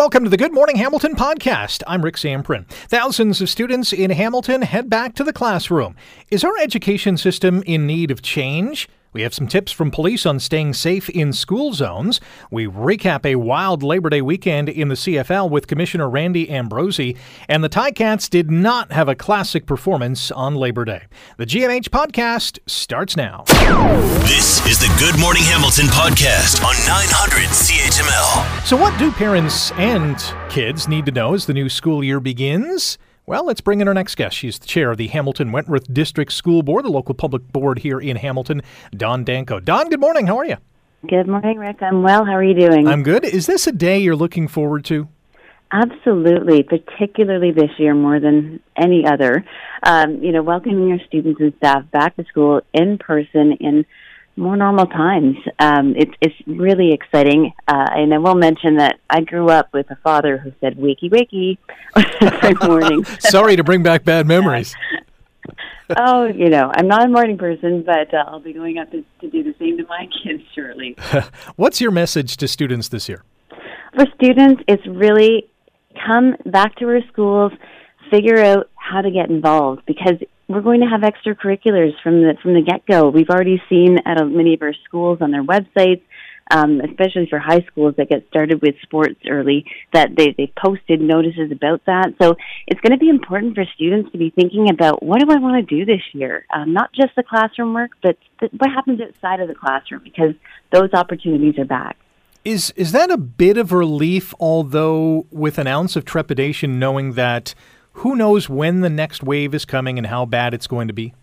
Welcome to the Good Morning Hamilton podcast. I'm Rick Zamperin. Thousands of students in Hamilton head back to the classroom. Is our education system in need of change? We have some tips from police on staying safe in school zones. We recap a wild Labor Day weekend in the CFL with Commissioner Randy Ambrosie. And the Ticats did not have a classic performance on Labor Day. The GMH podcast starts now. This is the Good Morning Hamilton podcast on 900 CHML. So, what do parents and kids need to know as the new school year begins? Well, let's bring in our next guest. She's the chair of the Hamilton Wentworth District School Board, the local public board here in Hamilton, Dawn Danko. Dawn, good morning. How are you? Good morning, Rick. I'm well. How are you doing? I'm good. Is this a day you're looking forward to? Absolutely, particularly this year more than any other. Um, you know, welcoming your students and staff back to school in person in more normal times. Um, it's it's really exciting, uh, and I will mention that I grew up with a father who said "wakey wakey" every morning. Sorry to bring back bad memories. oh, you know, I'm not a morning person, but uh, I'll be going up to, to do the same to my kids shortly. What's your message to students this year? For students, it's really come back to our schools, figure out how to get involved because we're going to have extracurriculars from the from the get go. We've already seen at a, many of our schools on their websites, um, especially for high schools that get started with sports early, that they they posted notices about that. So it's going to be important for students to be thinking about what do I want to do this year, um, not just the classroom work, but th- what happens outside of the classroom because those opportunities are back. Is is that a bit of relief, although with an ounce of trepidation, knowing that who knows when the next wave is coming and how bad it's going to be?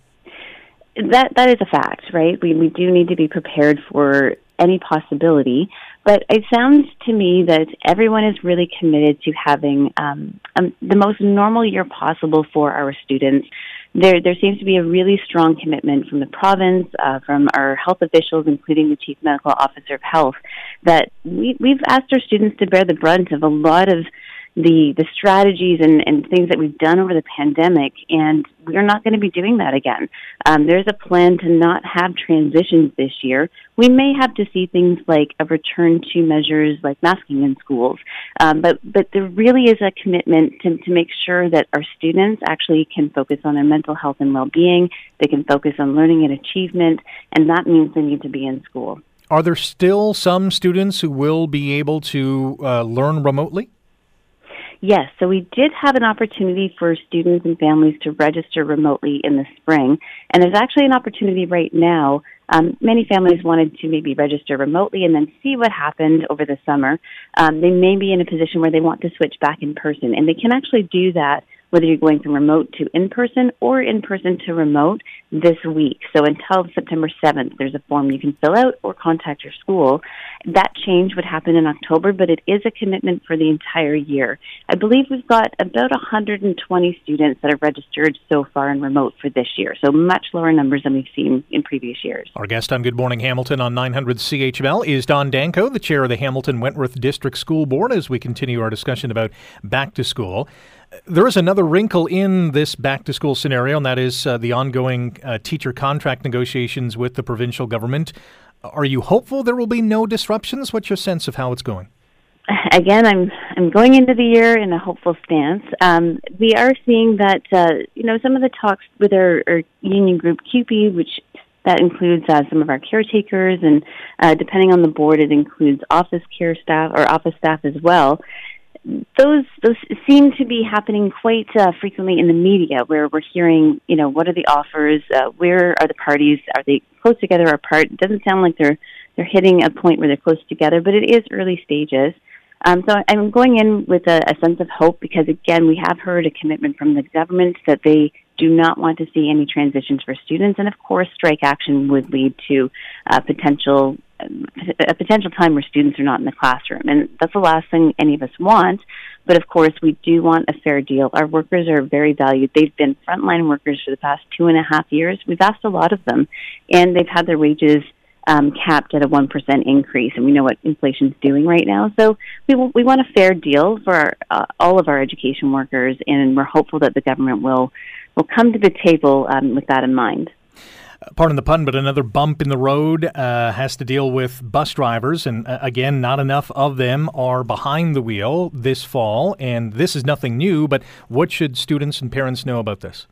That that is a fact, right? We we do need to be prepared for any possibility. But it sounds to me that everyone is really committed to having um, um, the most normal year possible for our students. There, there seems to be a really strong commitment from the province, uh, from our health officials, including the chief medical officer of health, that we, we've asked our students to bear the brunt of a lot of the the strategies and, and things that we've done over the pandemic, and we're not going to be doing that again. Um, there's a plan to not have transitions this year. We may have to see things like a return to measures like masking in schools, um, but but there really is a commitment to, to make sure that our students actually can focus on their mental health and well-being. They can focus on learning and achievement, and that means they need to be in school. Are there still some students who will be able to uh, learn remotely? Yes, so we did have an opportunity for students and families to register remotely in the spring, and there's actually an opportunity right now. Um, many families wanted to maybe register remotely and then see what happened over the summer. Um, they may be in a position where they want to switch back in person, and they can actually do that whether you're going from remote to in person or in person to remote this week. So until September 7th, there's a form you can fill out or contact your school. That change would happen in October, but it is a commitment for the entire year. I believe we've got about 120 students that have registered so far in remote for this year, so much lower numbers than we've seen in previous years. Our guest on Good Morning Hamilton on 900 CHML is Dawn Danko, the chair of the Hamilton Wentworth District School Board, as we continue our discussion about back to school. There is another wrinkle in this back to school scenario, and that is uh, the ongoing uh, teacher contract negotiations with the provincial government. Are you hopeful there will be no disruptions? What's your sense of how it's going? Again, I'm I'm going into the year in a hopeful stance. Um, we are seeing that uh, you know some of the talks with our, our union group CUPE, which that includes uh, some of our caretakers, and uh, depending on the board, it includes office care staff or office staff as well those those seem to be happening quite uh, frequently in the media, where we're hearing, you know, what are the offers? Uh, where are the parties? Are they close together or apart? It doesn't sound like they're they're hitting a point where they're close together, but it is early stages. Um, so I'm going in with a, a sense of hope because, again, we have heard a commitment from the government that they do not want to see any transitions for students, and of course, strike action would lead to uh, potential a potential time where students are not in the classroom. And that's the last thing any of us want. But of course, we do want a fair deal. Our workers are very valued. They've been frontline workers for the past two and a half years. We've asked a lot of them, and they've had their wages um, capped at a 1% increase, and we know what inflation's doing right now. So we, w- we want a fair deal for our, uh, all of our education workers, and we're hopeful that the government will, will come to the table um, with that in mind. pardon the pun, but another bump in the road uh, has to deal with bus drivers. And uh, again, not enough of them are behind the wheel this fall. And this is nothing new, but what should students and parents know about this?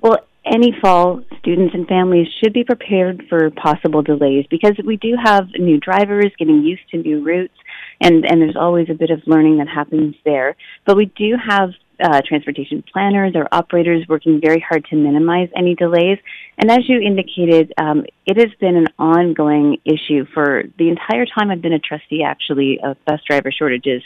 Well, any fall, students and families should be prepared for possible delays because we do have new drivers getting used to new routes, and, and there's always a bit of learning that happens there. But we do have uh, transportation planners or operators working very hard to minimize any delays. And as you indicated, um, it has been an ongoing issue for the entire time I've been a trustee, actually, of bus driver shortages.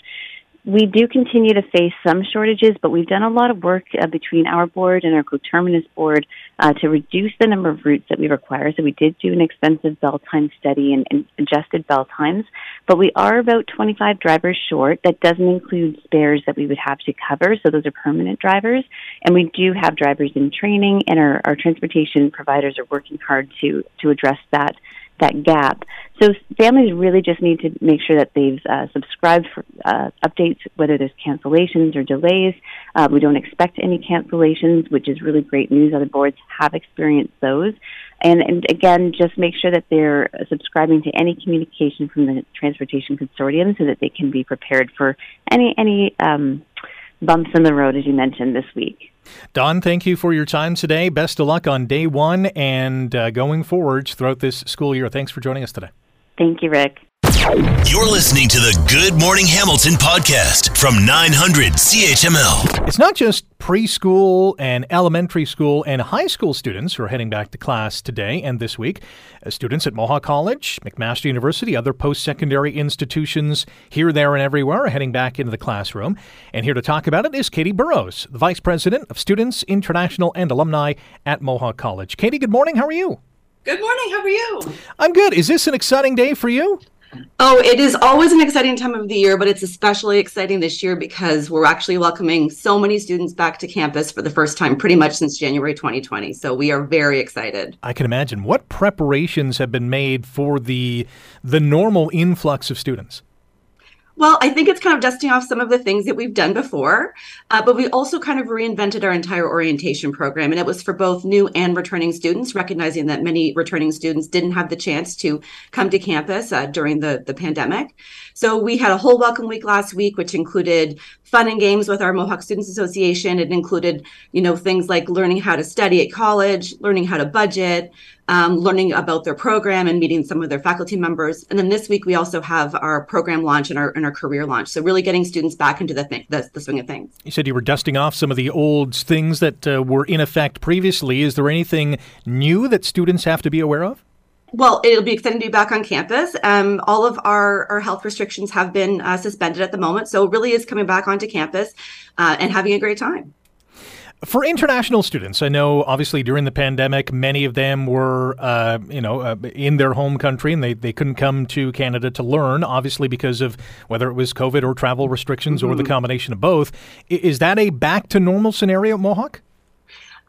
We do continue to face some shortages, but we've done a lot of work uh, between our board and our coterminous board uh, to reduce the number of routes that we require. So we did do an expensive bell time study and, and adjusted bell times, but we are about 25 drivers short. That doesn't include spares that we would have to cover. So those are permanent drivers. And we do have drivers in training, and our, our transportation providers are working hard to, to address that that gap. So families really just need to make sure that they've uh, subscribed for uh, updates, whether there's cancellations or delays. Uh, we don't expect any cancellations, which is really great news. Other boards have experienced those. And, and again, just make sure that they're subscribing to any communication from the Transportation Consortium so that they can be prepared for any any um, bumps in the road, as you mentioned this week. Dawn, thank you for your time today. Best of luck on day one and uh, going forwards throughout this school year. Thanks for joining us today. Thank you, Rick. You're listening to the Good Morning Hamilton podcast from 900 CHML. It's not just preschool and elementary school and high school students who are heading back to class today and this week. Uh, students at Mohawk College, McMaster University, other post secondary institutions here, there, and everywhere are heading back into the classroom. And here to talk about it is Katie Burrows, the Vice President of Students, International, and Alumni at Mohawk College. Katie, good morning. How are you? Good morning. How are you? I'm good. Is this an exciting day for you? Oh, it is always an exciting time of the year, but it's especially exciting this year because we're actually welcoming so many students back to campus for the first time pretty much since January 2020. So we are very excited. I can imagine. What preparations have been made for the the normal influx of students? Well, I think it's kind of dusting off some of the things that we've done before, uh, but we also kind of reinvented our entire orientation program. And it was for both new and returning students, recognizing that many returning students didn't have the chance to come to campus uh, during the, the pandemic. So we had a whole welcome week last week, which included fun and games with our Mohawk Students Association. It included, you know, things like learning how to study at college, learning how to budget, um, learning about their program and meeting some of their faculty members. And then this week we also have our program launch and our and our career launch. So really getting students back into the thing, the, the swing of things. You said you were dusting off some of the old things that uh, were in effect previously. Is there anything new that students have to be aware of? Well, it'll be exciting to be back on campus. Um, all of our, our health restrictions have been uh, suspended at the moment. So, it really is coming back onto campus uh, and having a great time. For international students, I know obviously during the pandemic, many of them were, uh, you know, uh, in their home country and they, they couldn't come to Canada to learn, obviously because of whether it was COVID or travel restrictions mm-hmm. or the mm-hmm. combination of both. Is that a back to normal scenario at Mohawk?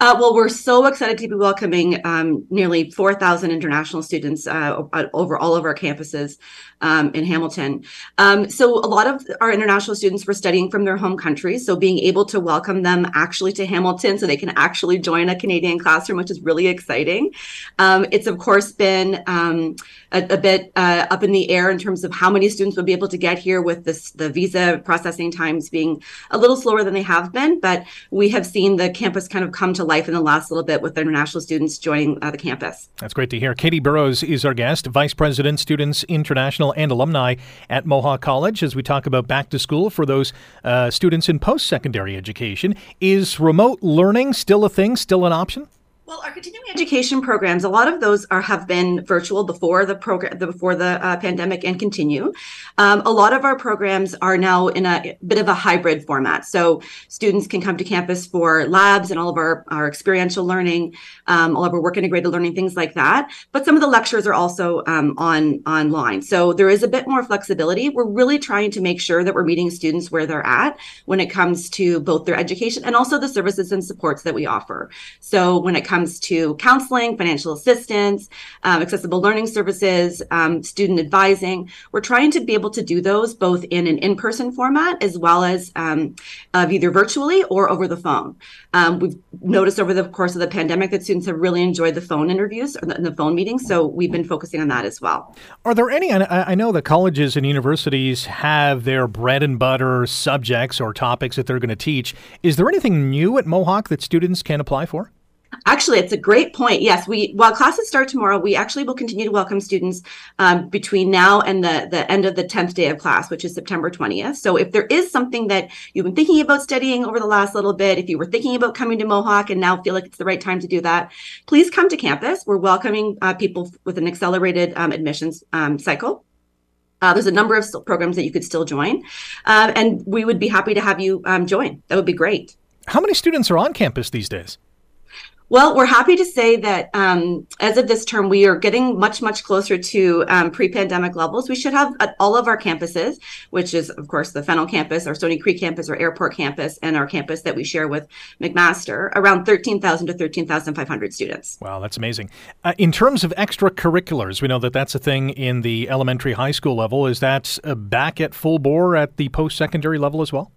Uh, well, we're so excited to be welcoming um, nearly 4,000 international students uh, over all of our campuses um, in Hamilton. Um, so, a lot of our international students were studying from their home countries. So, being able to welcome them actually to Hamilton so they can actually join a Canadian classroom, which is really exciting. Um, it's, of course, been um, a, a, bit uh, up in the air in terms of how many students would be able to get here with this, the visa processing times being a little slower than they have been. But we have seen the campus kind of come to life in the last little bit with international students joining uh, the campus. That's great to hear. Katie Burrows is our guest, Vice President, Students International and Alumni at Mohawk College, as we talk about back to school for those uh, students in post secondary education. Is remote learning still a thing, still an option? Well, our continuing education programs, a lot of those are have been virtual before the program, before the uh, pandemic, and continue. Um, a lot of our programs are now in a bit of a hybrid format, so students can come to campus for labs and all of our our experiential learning, um, all of our work integrated learning, things like that. But some of the lectures are also um, on online, so there is a bit more flexibility. We're really trying to make sure that we're meeting students where they're at when it comes to both their education and also the services and supports that we offer. So when it comes comes to counseling, financial assistance, um, accessible learning services, um, student advising. We're trying to be able to do those both in an in person format as well as um, of either virtually or over the phone. Um, we've noticed over the course of the pandemic that students have really enjoyed the phone interviews or the, the phone meetings, so we've been focusing on that as well. Are there any? I know that colleges and universities have their bread and butter subjects or topics that they're going to teach. Is there anything new at Mohawk that students can apply for? Actually, it's a great point. Yes, we while classes start tomorrow, we actually will continue to welcome students um, between now and the the end of the tenth day of class, which is September twentieth. So, if there is something that you've been thinking about studying over the last little bit, if you were thinking about coming to Mohawk and now feel like it's the right time to do that, please come to campus. We're welcoming uh, people with an accelerated um, admissions um, cycle. Uh, there's a number of programs that you could still join, uh, and we would be happy to have you um, join. That would be great. How many students are on campus these days? Well, we're happy to say that um, as of this term, we are getting much, much closer to um, pre pandemic levels. We should have at all of our campuses, which is, of course, the Fennell campus, our Stoney Creek campus, our airport campus, and our campus that we share with McMaster, around 13,000 to 13,500 students. Wow, that's amazing. Uh, in terms of extracurriculars, we know that that's a thing in the elementary high school level. Is that uh, back at full bore at the post secondary level as well?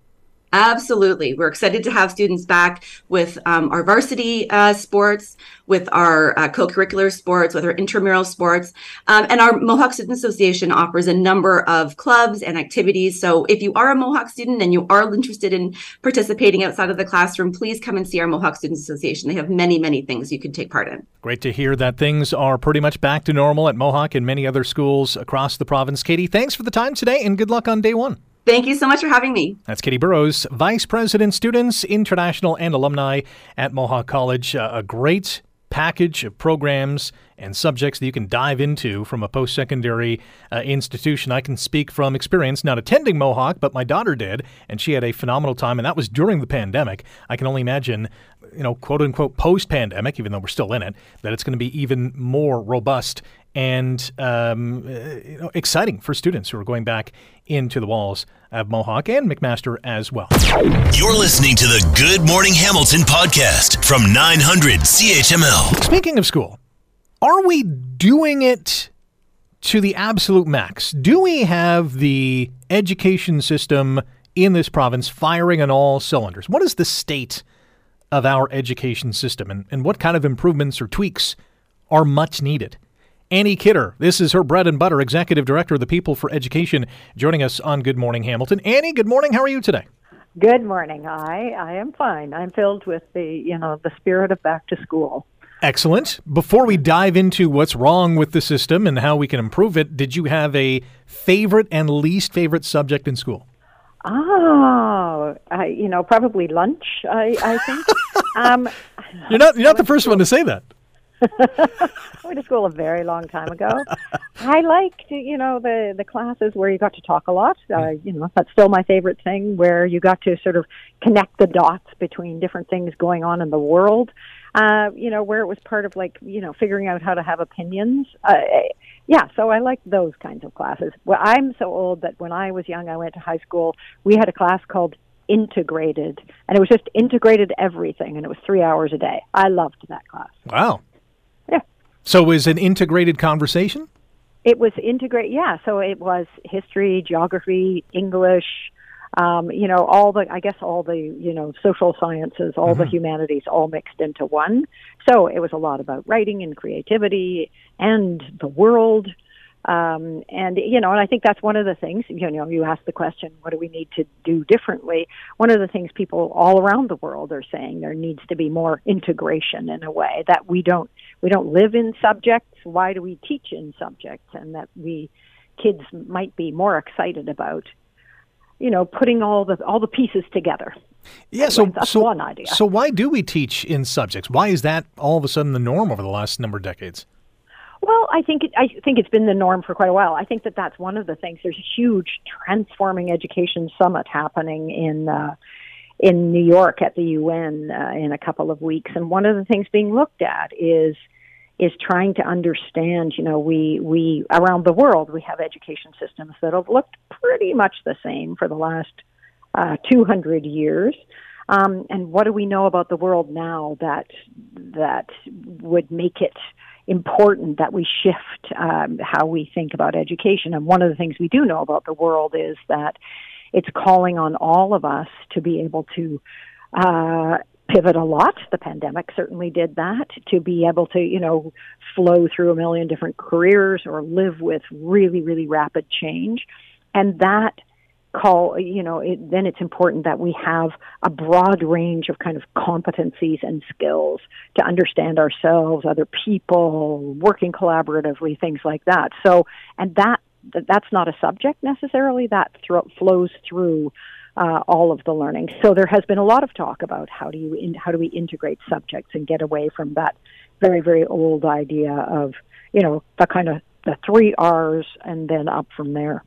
Absolutely. We're excited to have students back with um, our varsity uh, sports, with our uh, co curricular sports, with our intramural sports. Um, and our Mohawk Student Association offers a number of clubs and activities. So if you are a Mohawk student and you are interested in participating outside of the classroom, please come and see our Mohawk Student Association. They have many, many things you can take part in. Great to hear that things are pretty much back to normal at Mohawk and many other schools across the province. Katie, thanks for the time today and good luck on day one. Thank you so much for having me. That's Katie Burrows, Vice President, Students, International, and Alumni at Mohawk College. Uh, a great package of programs and subjects that you can dive into from a post secondary uh, institution. I can speak from experience, not attending Mohawk, but my daughter did, and she had a phenomenal time, and that was during the pandemic. I can only imagine, you know, quote unquote, post pandemic, even though we're still in it, that it's going to be even more robust and um, you know, exciting for students who are going back into the walls of Mohawk and McMaster as well. You're listening to the Good Morning Hamilton podcast from 900 CHML. Speaking of school, are we doing it to the absolute max? Do we have the education system in this province firing on all cylinders? What is the state of our education system and, and what kind of improvements or tweaks are much needed? Annie Kidder. This is her bread and butter, Executive Director of the People for Education, joining us on Good Morning Hamilton. Annie, good morning. How are you today? Good morning. I I am fine. I'm filled with the you know the spirit of back to school. Excellent. Before we dive into what's wrong with the system and how we can improve it, did you have a favorite and least favorite subject in school? Oh, I, you know, probably lunch. I, I think. um, you're not. You're not the first one to say that. I went to school a very long time ago. I liked, you know, the the classes where you got to talk a lot. Uh, you know, that's still my favorite thing, where you got to sort of connect the dots between different things going on in the world. Uh, you know, where it was part of like, you know, figuring out how to have opinions. Uh, yeah, so I like those kinds of classes. Well, I'm so old that when I was young, I went to high school. We had a class called integrated and it was just integrated everything and it was three hours a day i loved that class wow So was an integrated conversation? It was integrate. Yeah. So it was history, geography, English. Um, you know, all the, I guess, all the, you know, social sciences, all mm-hmm. the humanities, all mixed into one. So it was a lot about writing and creativity and the world. Um, and you know, and I think that's one of the things. You know, you ask the question, what do we need to do differently? One of the things people all around the world are saying there needs to be more integration in a way that we don't we don't live in subjects. Why do we teach in subjects? And that we kids might be more excited about you know putting all the all the pieces together yeah so that's so, one idea so why do we teach in subjects why is that all of a sudden the norm over the last number of decades well, I think it, I think it's been the norm for quite a while. I think that that's one of the things. There's a huge transforming education summit happening in uh, in New York at the UN uh, in a couple of weeks, and one of the things being looked at is is trying to understand. You know, we we around the world we have education systems that have looked pretty much the same for the last uh, 200 years. Um, and what do we know about the world now that that would make it important that we shift um, how we think about education? And one of the things we do know about the world is that it's calling on all of us to be able to uh, pivot a lot. The pandemic certainly did that to be able to, you know, flow through a million different careers or live with really, really rapid change. And that call, you know, it, then it's important that we have a broad range of kind of competencies and skills to understand ourselves, other people, working collaboratively, things like that. So, and that that's not a subject necessarily that thro- flows through uh, all of the learning. So there has been a lot of talk about how do you in, how do we integrate subjects and get away from that very very old idea of you know the kind of the three R's and then up from there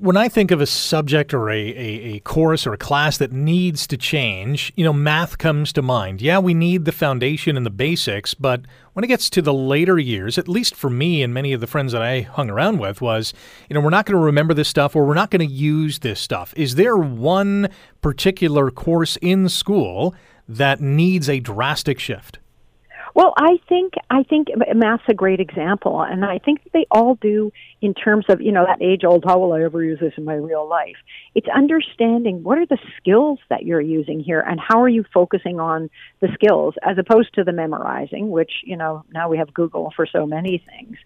when I think of a subject or a, a, a, course or a class that needs to change, you know, math comes to mind. Yeah, we need the foundation and the basics, but when it gets to the later years, at least for me and many of the friends that I hung around with, was, you know, we're not going to remember this stuff or we're not going to use this stuff. Is there one particular course in school that needs a drastic shift? Well, I think I think math's a great example, and I think they all do in terms of you know that age old how will I ever use this in my real life? It's understanding what are the skills that you're using here, and how are you focusing on the skills as opposed to the memorizing, which you know now we have Google for so many things,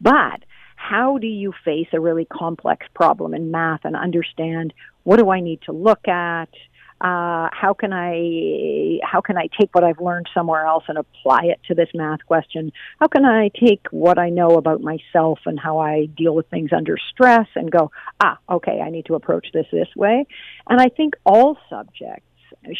but how do you face a really complex problem in math and understand what do I need to look at? Uh, how can I how can I take what I've learned somewhere else and apply it to this math question? How can I take what I know about myself and how I deal with things under stress and go, ah, okay, I need to approach this this way. And I think all subjects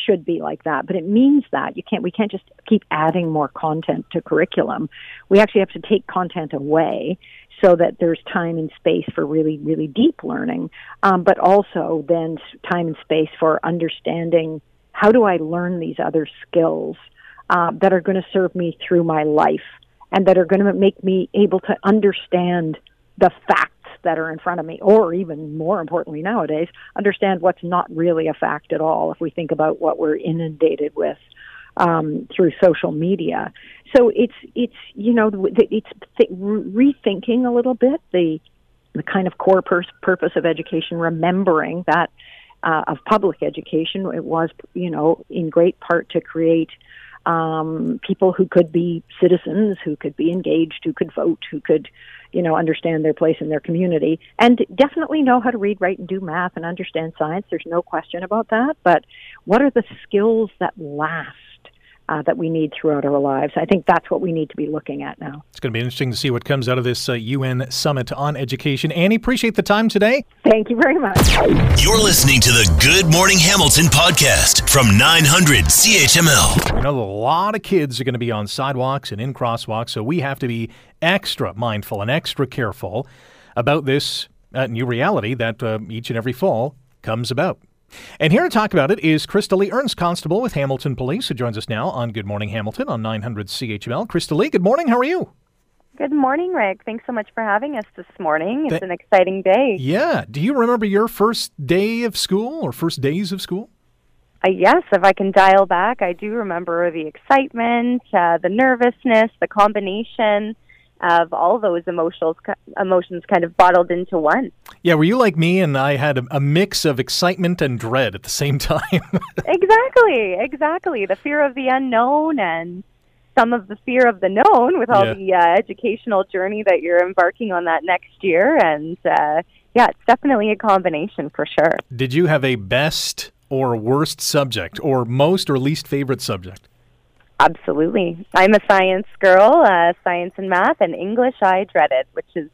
should be like that but it means that you can't we can't just keep adding more content to curriculum we actually have to take content away so that there's time and space for really, really deep learning, um, but also then time and space for understanding how do I learn these other skills uh, that are going to serve me through my life and that are going to make me able to understand the facts that are in front of me, or even more importantly nowadays, understand what's not really a fact at all if we think about what we're inundated with um, through social media. So it's it's you know it's th- rethinking a little bit the the kind of core pur- purpose of education, remembering that uh, of public education, it was you know in great part to create um, people who could be citizens, who could be engaged, who could vote, who could, you know, understand their place in their community, and definitely know how to read, write, and do math and understand science. There's no question about that. But what are the skills that last? Uh, that we need throughout our lives. I think that's what we need to be looking at now. It's going to be interesting to see what comes out of this uh, UN summit on education. Annie, appreciate the time today. Thank you very much. You're listening to the Good Morning Hamilton podcast from 900 CHML. You know, a lot of kids are going to be on sidewalks and in crosswalks, so we have to be extra mindful and extra careful about this uh, new reality that uh, each and every fall comes about. And here to talk about it is Krista Lee Ernst, Constable with Hamilton Police, who joins us now on Good Morning Hamilton on 900 CHML. Krista Lee, good morning. How are you? Good morning, Rick. Thanks so much for having us this morning. It's Th- an exciting day. Yeah. Do you remember your first day of school or first days of school? Uh, yes, if I can dial back, I do remember the excitement, uh, the nervousness, the combination of all those emotions emotions kind of bottled into one. Yeah, were you like me and I had a, a mix of excitement and dread at the same time? exactly, exactly. The fear of the unknown and some of the fear of the known with all yeah. the uh, educational journey that you're embarking on that next year and uh, yeah, it's definitely a combination for sure. Did you have a best or worst subject or most or least favorite subject? Absolutely. I'm a science girl, uh, science and math, and English I dreaded, which is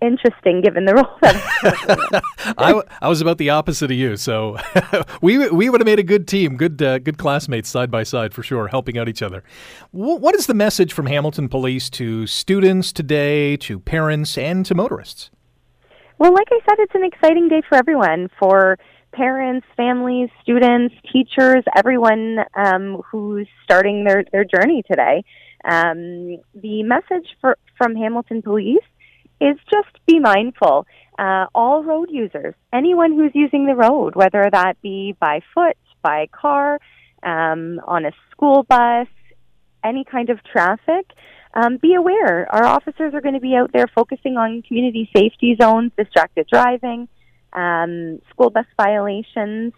interesting given the role that I, I was about the opposite of you. So we, we would have made a good team, good, uh, good classmates side by side for sure, helping out each other. W- what is the message from Hamilton Police to students today, to parents, and to motorists? Well, like I said, it's an exciting day for everyone. For parents, families, students, teachers, everyone um, who's starting their, their journey today. Um, the message for, from Hamilton Police is just be mindful. Uh, all road users, anyone who's using the road, whether that be by foot, by car, um, on a school bus, any kind of traffic, um, be aware. Our officers are going to be out there focusing on community safety zones, distracted driving, um, school bus violations,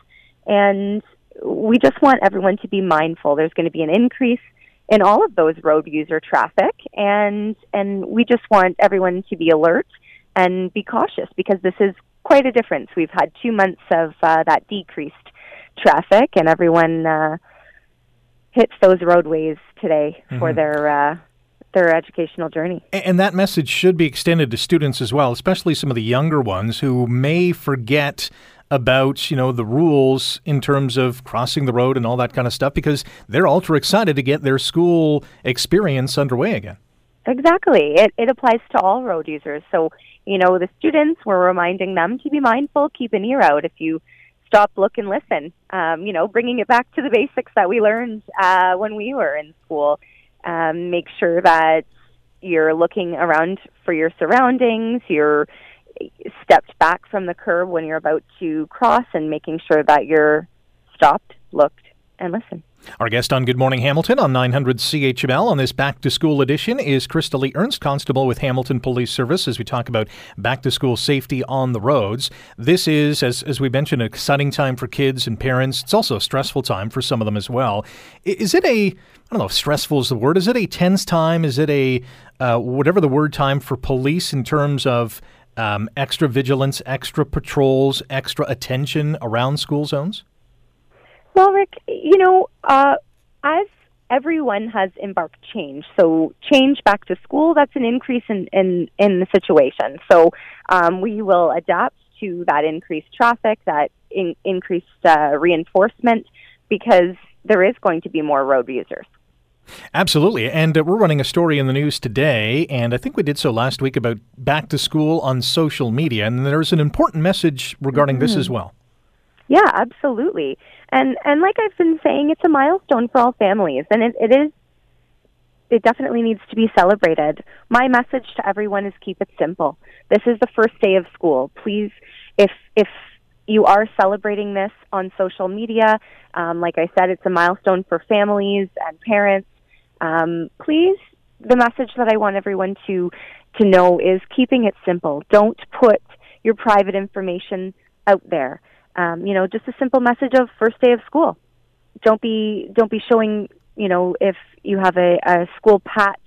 and we just want everyone to be mindful. There's going to be an increase in all of those road user traffic, and and we just want everyone to be alert and be cautious because this is quite a difference. We've had two months of uh, that decreased traffic, and everyone uh, hits those roadways today mm-hmm. for their uh, their educational journey. And that message should be extended to students as well, especially some of the younger ones who may forget about you know the rules in terms of crossing the road and all that kind of stuff because they're ultra excited to get their school experience underway again. Exactly. It it applies to all road users. So, you know, the students we're reminding them to be mindful, keep an ear out if you stop, look, and listen. Um, you know, bringing it back to the basics that we learned uh, when we were in school. Um, make sure that you're looking around for your surroundings. You're stepped back from the curb when you're about to cross, and making sure that you're stopped, looked, and listen. Our guest on Good Morning Hamilton on 900 CHML on this back to school edition is Krista Lee Ernst, Constable with Hamilton Police Service, as we talk about back to school safety on the roads. This is, as, as we mentioned, an exciting time for kids and parents. It's also a stressful time for some of them as well. Is it a, I don't know if stressful is the word, is it a tense time? Is it a, uh, whatever the word time for police in terms of um, extra vigilance, extra patrols, extra attention around school zones? Well, Rick, you know, uh, as everyone has embarked change, so change back to school, that's an increase in, in, in the situation. So um, we will adapt to that increased traffic, that in, increased uh, reinforcement, because there is going to be more road users. Absolutely. And uh, we're running a story in the news today, and I think we did so last week about back to school on social media. And there's an important message regarding mm-hmm. this as well. Yeah, absolutely. And and like I've been saying, it's a milestone for all families, and it, it is. It definitely needs to be celebrated. My message to everyone is keep it simple. This is the first day of school. Please, if if you are celebrating this on social media, um, like I said, it's a milestone for families and parents. Um, please, the message that I want everyone to to know is keeping it simple. Don't put your private information out there um, you know, just a simple message of first day of school. Don't be don't be showing, you know, if you have a, a school patch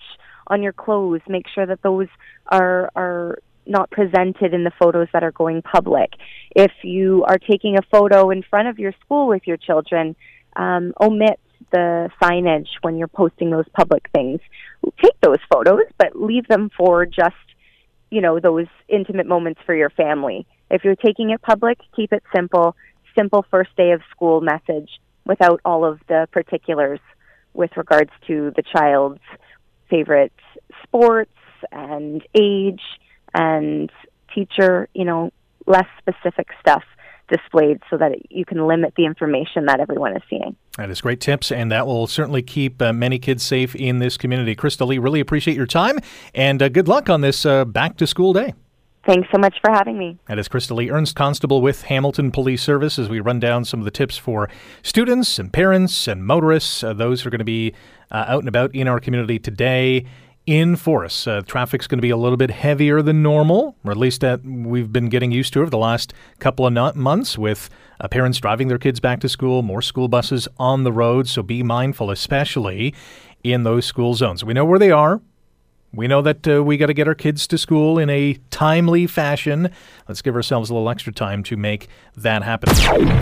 on your clothes, make sure that those are are not presented in the photos that are going public. If you are taking a photo in front of your school with your children, um, omit the signage when you're posting those public things. Take those photos, but leave them for just, you know, those intimate moments for your family. If you're taking it public, keep it simple. Simple first day of school message without all of the particulars with regards to the child's favorite sports and age and teacher, you know, less specific stuff displayed so that you can limit the information that everyone is seeing. That is great tips, and that will certainly keep uh, many kids safe in this community. Krista Lee, really appreciate your time, and uh, good luck on this uh, back to school day. Thanks so much for having me. That is Krista Lee Ernst, Constable with Hamilton Police Service, as we run down some of the tips for students and parents and motorists, uh, those who are going to be uh, out and about in our community today in Forres. Uh, traffic's going to be a little bit heavier than normal, or at least that we've been getting used to over the last couple of months with uh, parents driving their kids back to school, more school buses on the road. So be mindful, especially in those school zones. We know where they are. We know that uh, we got to get our kids to school in a timely fashion. Let's give ourselves a little extra time to make that happen.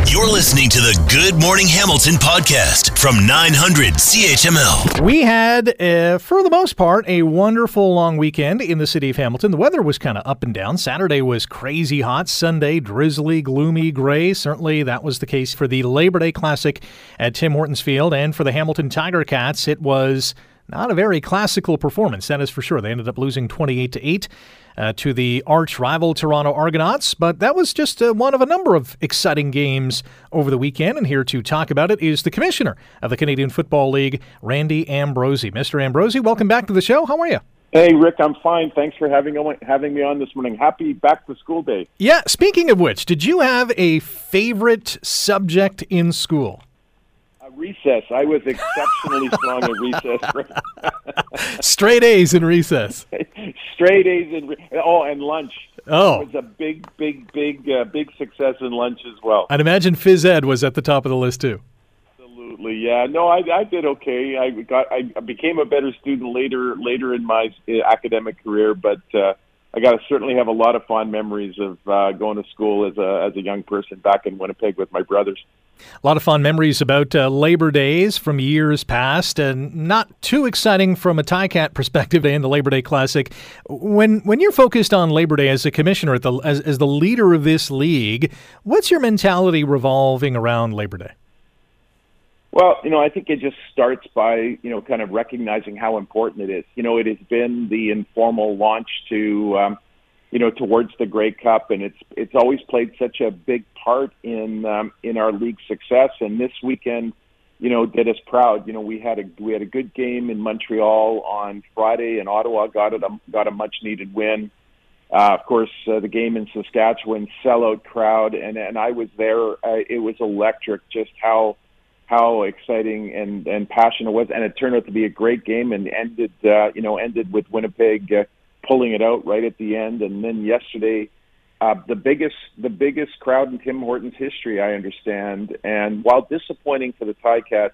You're listening to the Good Morning Hamilton podcast from 900 CHML. We had, uh, for the most part, a wonderful long weekend in the city of Hamilton. The weather was kind of up and down. Saturday was crazy hot, Sunday, drizzly, gloomy, gray. Certainly that was the case for the Labor Day Classic at Tim Hortons Field. And for the Hamilton Tiger Cats, it was not a very classical performance, that is for sure. They ended up losing 28 to 8 uh, to the arch rival Toronto Argonauts, but that was just uh, one of a number of exciting games over the weekend. And here to talk about it is the commissioner of the Canadian Football League, Randy Ambrosie. Mr. Ambrosie, welcome back to the show. How are you? Hey, Rick, I'm fine. Thanks for having having me on this morning. Happy back to school day. Yeah. Speaking of which, did you have a favorite subject in school? Recess. I was exceptionally strong at recess. Straight A's in recess. Straight A's in re- oh, and lunch. Oh, It was a big, big, big, uh, big success in lunch as well. I'd imagine phys ed was at the top of the list too. Absolutely, yeah. No, I, I did okay. I got, I became a better student later, later in my uh, academic career, but uh, I got to certainly have a lot of fond memories of uh, going to school as a as a young person back in Winnipeg with my brothers. A lot of fond memories about uh, Labor Days from years past, and not too exciting from a Cat perspective in the Labor Day Classic. When when you're focused on Labor Day as a commissioner, the, as, as the leader of this league, what's your mentality revolving around Labor Day? Well, you know, I think it just starts by, you know, kind of recognizing how important it is. You know, it has been the informal launch to, um, you know, towards the Grey Cup, and it's it's always played such a big part in um, in our league success. And this weekend, you know, did us proud. You know, we had a we had a good game in Montreal on Friday, and Ottawa got it a, got a much needed win. Uh, of course, uh, the game in Saskatchewan, sellout crowd, and and I was there. Uh, it was electric. Just how how exciting and and passionate it was, and it turned out to be a great game and ended uh, you know ended with Winnipeg uh, pulling it out right at the end, and then yesterday. Uh, the biggest, the biggest crowd in Tim Hortons history, I understand. And while disappointing for the Ticats,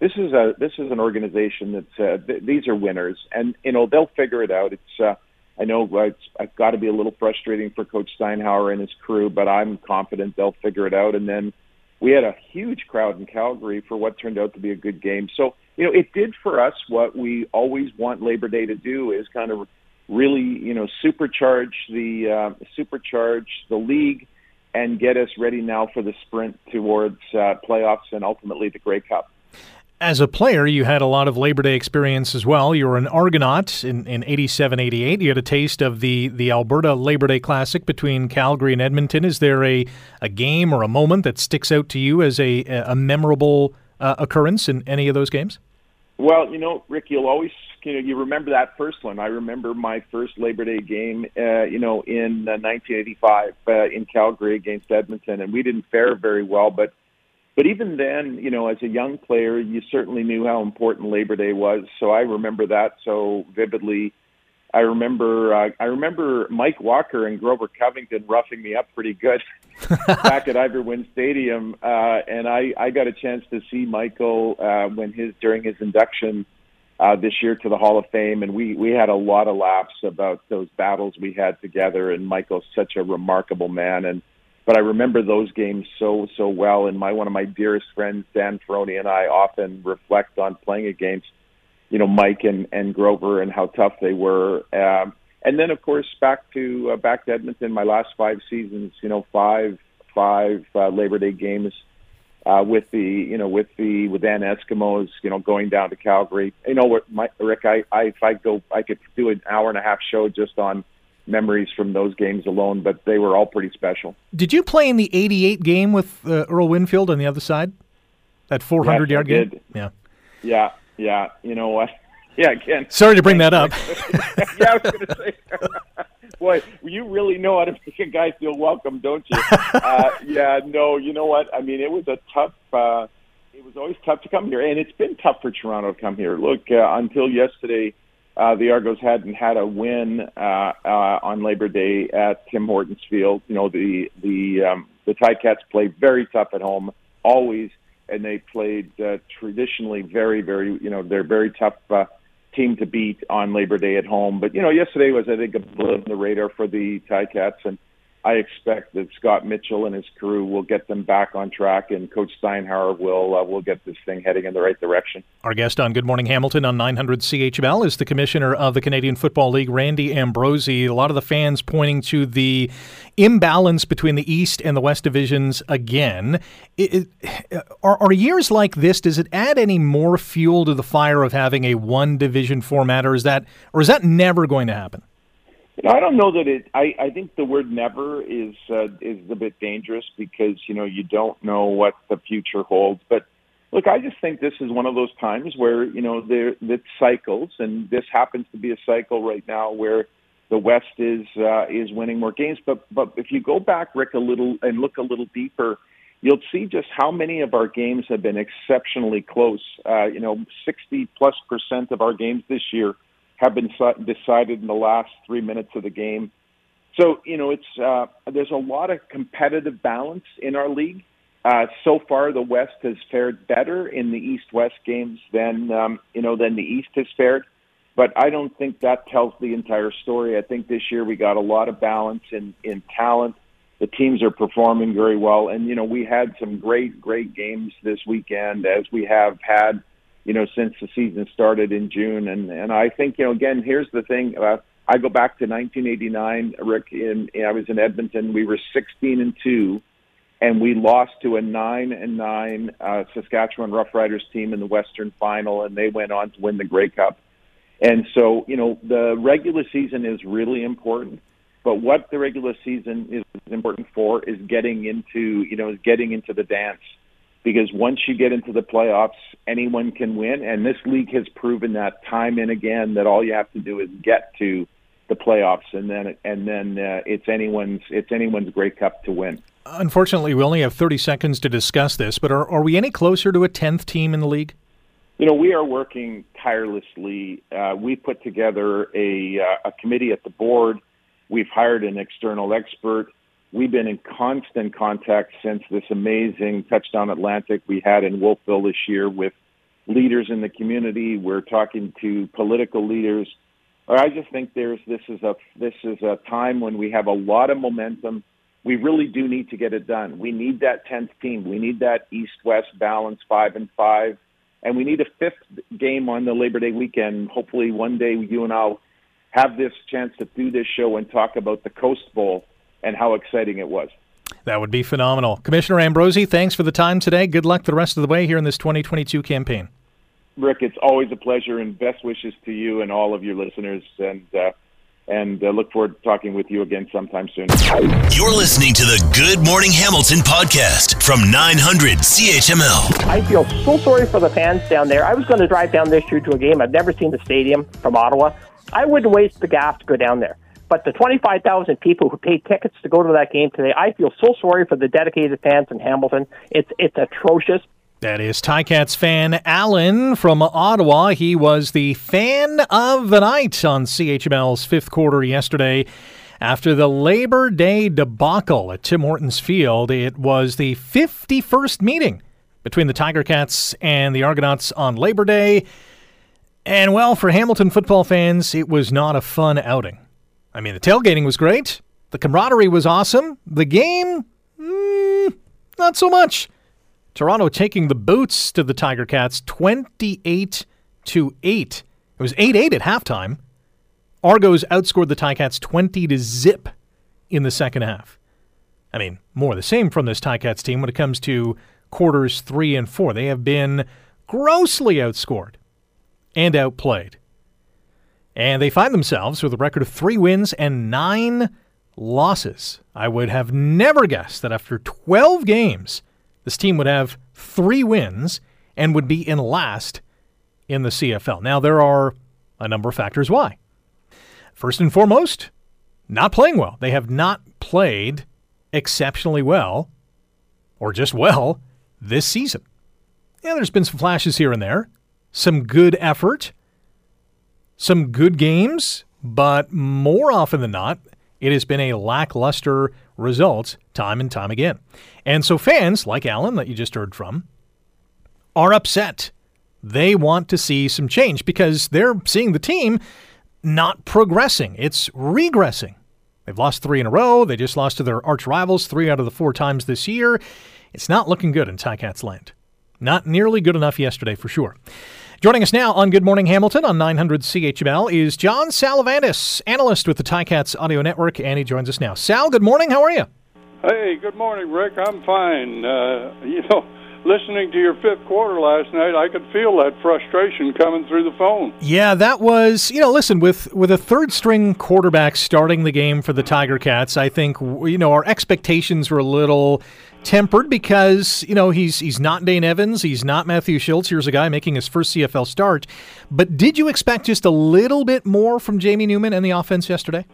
this is a this is an organization that's uh, th- these are winners, and you know they'll figure it out. It's uh, I know it's, it's got to be a little frustrating for Coach Steinhauer and his crew, but I'm confident they'll figure it out. And then we had a huge crowd in Calgary for what turned out to be a good game. So, you know, it did for us what we always want Labor Day to do is kind of really, you know, supercharge the uh, supercharge the league and get us ready now for the sprint towards uh, playoffs and ultimately the Grey Cup. As a player, you had a lot of Labor Day experience as well. You were an Argonaut in, in 87 88. You had a taste of the, the Alberta Labor Day Classic between Calgary and Edmonton. Is there a, a game or a moment that sticks out to you as a, a memorable uh, occurrence in any of those games? Well, you know, Rick, you'll always, you know, you remember that first one. I remember my first Labor Day game, uh, you know, in uh, 1985 uh, in Calgary against Edmonton, and we didn't fare very well, but but even then, you know, as a young player, you certainly knew how important Labor Day was. So I remember that so vividly. I remember uh, I remember Mike Walker and Grover Covington roughing me up pretty good back at Ivor Wynne Stadium, uh, and I I got a chance to see Michael uh, when his during his induction uh, this year to the Hall of Fame, and we we had a lot of laughs about those battles we had together. And Michael's such a remarkable man, and but I remember those games so so well. And my one of my dearest friends, Dan Ferrone, and I often reflect on playing against, you know, Mike and and Grover and how tough they were. Um, and then of course back to uh, back to Edmonton. My last five seasons, you know, five five uh, Labor Day games. Uh, with the you know with the with Dan Eskimos you know going down to Calgary you know what my Rick I, I if I go I could do an hour and a half show just on memories from those games alone, but they were all pretty special. Did you play in the 88 game with uh, Earl Winfield on the other side? That 400 yes, yard game? Yeah. Yeah, yeah. You know what? Yeah, again. Sorry to bring that up. yeah, I was going to say. Boy, you really know how to make a guy feel welcome, don't you? Uh, yeah, no, you know what? I mean, it was a tough. Uh, it was always tough to come here, and it's been tough for Toronto to come here. Look, uh, until yesterday, uh, the Argos hadn't had a win uh, uh, on Labor Day at Tim Hortons Field. You know, the the um, the Ticats play very tough at home always, and they played uh, traditionally very very you know they're very tough uh, team to beat on Labor Day at home. But you know, yesterday was I think a blip in the radar for the Ticats, and I expect that Scott Mitchell and his crew will get them back on track, and Coach Steinhauer will uh, will get this thing heading in the right direction. Our guest on Good Morning Hamilton on 900 CHML is the commissioner of the Canadian Football League, Randy Ambrosie. A lot of the fans pointing to the imbalance between the East and the West divisions again. It, it, are, are years like this? Does it add any more fuel to the fire of having a one division format, or is that or is that never going to happen? I don't know that it. I, I think the word "never" is uh, is a bit dangerous because you know you don't know what the future holds. But look, I just think this is one of those times where you know there that cycles, and this happens to be a cycle right now where the West is uh, is winning more games. But but if you go back, Rick, a little and look a little deeper, you'll see just how many of our games have been exceptionally close. Uh, you know, 60 plus percent of our games this year have been decided in the last three minutes of the game. So, you know, it's uh, there's a lot of competitive balance in our league. Uh, so far, the West has fared better in the East-West games than um, you know than the East has fared. But I don't think that tells the entire story. I think this year we got a lot of balance in in talent the teams are performing very well. And, you know, we had some great, great games this weekend as we have had, you know, since the season started in June. And, and I think, you know, again, here's the thing. Uh, I go back to 1989, Rick, in, I was in Edmonton. We were 16 and 2 and we lost to a 9 and 9 uh, Saskatchewan Roughriders team in the Western Final and they went on to win the Grey Cup. And so, you know, the regular season is really important but what the regular season is important for is getting into, you know, is getting into the dance. Because once you get into the playoffs, anyone can win, and this league has proven that time and again that all you have to do is get to the playoffs, and then and then uh, it's anyone's it's anyone's Grey Cup to win. Unfortunately, we only have 30 seconds to discuss this, but are, are we any closer to a 10th team in the league? You know, we are working tirelessly. Uh, we put together a, uh, a committee at the board We've hired an external expert. We've been in constant contact since this amazing Touchdown Atlantic we had in Wolfville this year with leaders in the community. We're talking to political leaders. I just think there's this is a this is a time when we have a lot of momentum. We really do need to get it done. We need that tenth team. We need that East-West balance, five and five, and we need a fifth game on the Labor Day weekend. Hopefully, one day you and I'll have this chance to do this show and talk about the Coast Bowl and how exciting it was. That would be phenomenal. Commissioner Ambrosie, thanks for the time today. Good luck the rest of the way here in this 2022 campaign. Rick, it's always a pleasure, and best wishes to you and all of your listeners. And uh, and uh, look forward to talking with you again sometime soon. You're listening to the Good Morning Hamilton podcast from 900 CHML. I feel so sorry for the fans down there. I was going to drive down this year to a game. I've never seen the stadium from Ottawa. I wouldn't waste the gas to go down there. But the 25,000 people who paid tickets to go to that game today, I feel so sorry for the dedicated fans in Hamilton. It's it's atrocious. That is Ticats fan Alan from Ottawa. He was the fan of the night on CHML's fifth quarter yesterday. After the Labor Day debacle at Tim Hortons Field, it was the 51st meeting between the Tiger Cats and the Argonauts on Labor Day. And well, for Hamilton football fans, it was not a fun outing. I mean, the tailgating was great, the camaraderie was awesome, the game, mm, not so much. Toronto taking the boots to the Tiger Cats 28 to 8. It was 8 8 at halftime. Argos outscored the Ticats 20 to zip in the second half. I mean, more the same from this Ticats team when it comes to quarters three and four. They have been grossly outscored and outplayed. And they find themselves with a record of three wins and nine losses. I would have never guessed that after 12 games, this team would have three wins and would be in last in the CFL. Now, there are a number of factors why. First and foremost, not playing well. They have not played exceptionally well, or just well, this season. Yeah, there's been some flashes here and there some good effort, some good games, but more often than not, it has been a lackluster result time and time again. And so fans like Alan that you just heard from are upset. They want to see some change because they're seeing the team not progressing. It's regressing. They've lost three in a row. They just lost to their arch rivals three out of the four times this year. It's not looking good in Ticats land. Not nearly good enough yesterday for sure. Joining us now on Good Morning Hamilton on 900 CHML is John Salavantis, analyst with the Ticats Audio Network, and he joins us now. Sal, good morning. How are you? Hey, good morning, Rick. I'm fine. Uh, you know, listening to your fifth quarter last night, I could feel that frustration coming through the phone. Yeah, that was, you know, listen, with with a third string quarterback starting the game for the Tiger Cats, I think you know, our expectations were a little tempered because you know he's he's not Dane Evans, he's not Matthew Shiltz. Here's a guy making his first CFL start. But did you expect just a little bit more from Jamie Newman and the offense yesterday?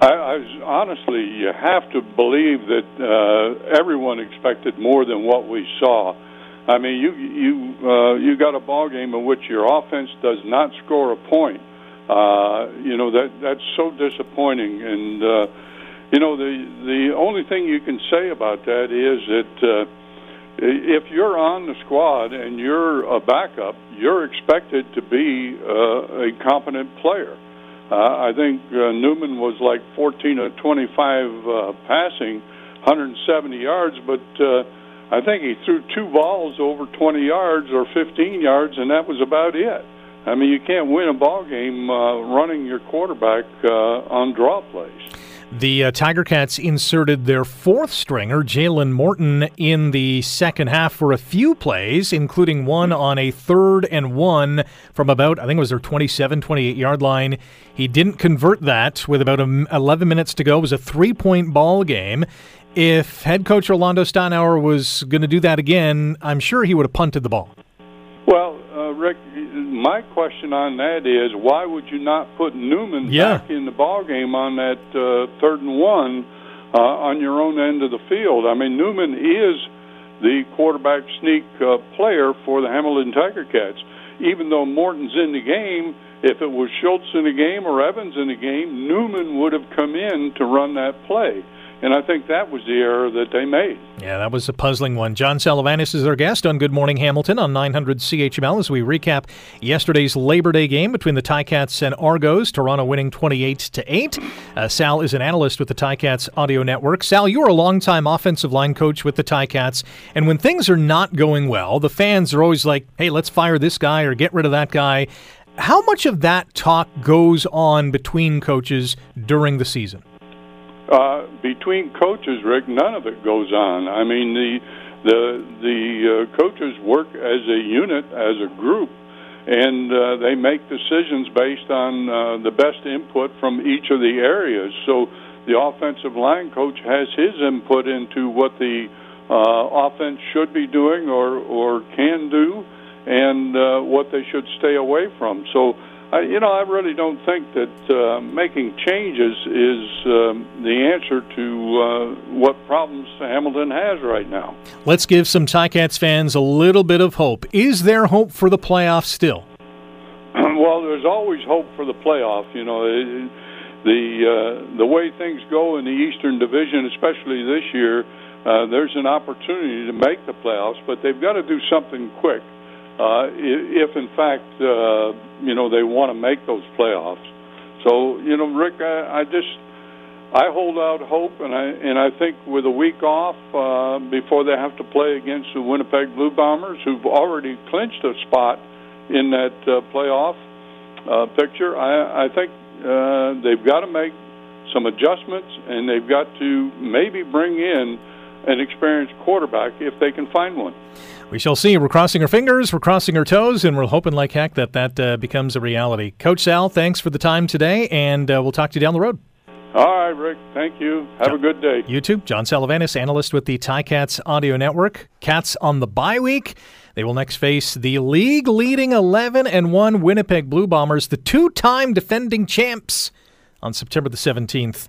I, I honestly, you have to believe that uh, everyone expected more than what we saw. I mean, you you uh, you got a ball game in which your offense does not score a point. Uh, you know that that's so disappointing, and uh, you know the the only thing you can say about that is that uh, if you're on the squad and you're a backup, you're expected to be uh, a competent player. Uh, I think uh, Newman was like 14 of 25 uh, passing, 170 yards, but uh, I think he threw two balls over 20 yards or 15 yards, and that was about it. I mean, you can't win a ball game uh, running your quarterback on draw plays. The uh, Tiger Cats inserted their fourth stringer, Jalen Morton, in the second half for a few plays, including one on a third and one from about, I think it was their 27, 28 yard line. He didn't convert that with about 11 minutes to go. It was a three point ball game. If head coach Orlando Steinauer was going to do that again, I'm sure he would have punted the ball. Well, Rick, my question on that is why would you not put Newman Yeah. back in the ball game on that uh, third and one uh, on your own end of the field? I mean, Newman is the quarterback sneak uh, player for the Hamilton Tiger Cats. Even though Morton's in the game, if it was Shiltz in the game or Evans in the game, Newman would have come in to run that play. And I think that was the error that they made. Yeah, that was a puzzling one. John Salavantis is our guest on Good Morning Hamilton on 900 CHML as we recap yesterday's Labor Day game between the Ticats and Argos. Toronto winning 28 to 8. Uh, Sal is an analyst with the Ticats Audio Network. Sal, you are a longtime offensive line coach with the Ticats, and when things are not going well, the fans are always like, "Hey, let's fire this guy or get rid of that guy." How much of that talk goes on between coaches during the season? Uh, between coaches, Rick, none of it goes on. I mean, the the the uh, coaches work as a unit, as a group, and uh, they make decisions based on uh, the best input from each of the areas. So the offensive line coach has his input into what the uh, offense should be doing or or can do, and uh, what they should stay away from. So. I, you know, I really don't think that uh, making changes is um, the answer to uh, what problems Hamilton has right now. Let's give some Ticats fans a little bit of hope. Is there hope for the playoffs still? well, there's always hope for the playoff. You know, it, the uh, the way things go in the Eastern Division, especially this year, uh, there's an opportunity to make the playoffs, but they've got to do something quick. Uh, if in fact uh, you know they want to make those playoffs. So you know, Rick, I, I just I hold out hope, and I and I think with a week off uh, before they have to play against the Winnipeg Blue Bombers, who've already clinched a spot in that uh, playoff uh, picture, I, I think uh, they've got to make some adjustments, and they've got to maybe bring in an experienced quarterback if they can find one. We shall see. We're crossing our fingers, we're crossing our toes, and we're hoping like heck that that uh, becomes a reality. Coach Sal, thanks for the time today, and uh, we'll talk to you down the road. All right, Rick. Thank you. Have a good day. You too. John Salavantis, analyst with the Ticats Audio Network. Cats on the bye week. They will next face the league leading 11 and 1 Winnipeg Blue Bombers, the two time defending champs, on September the 17th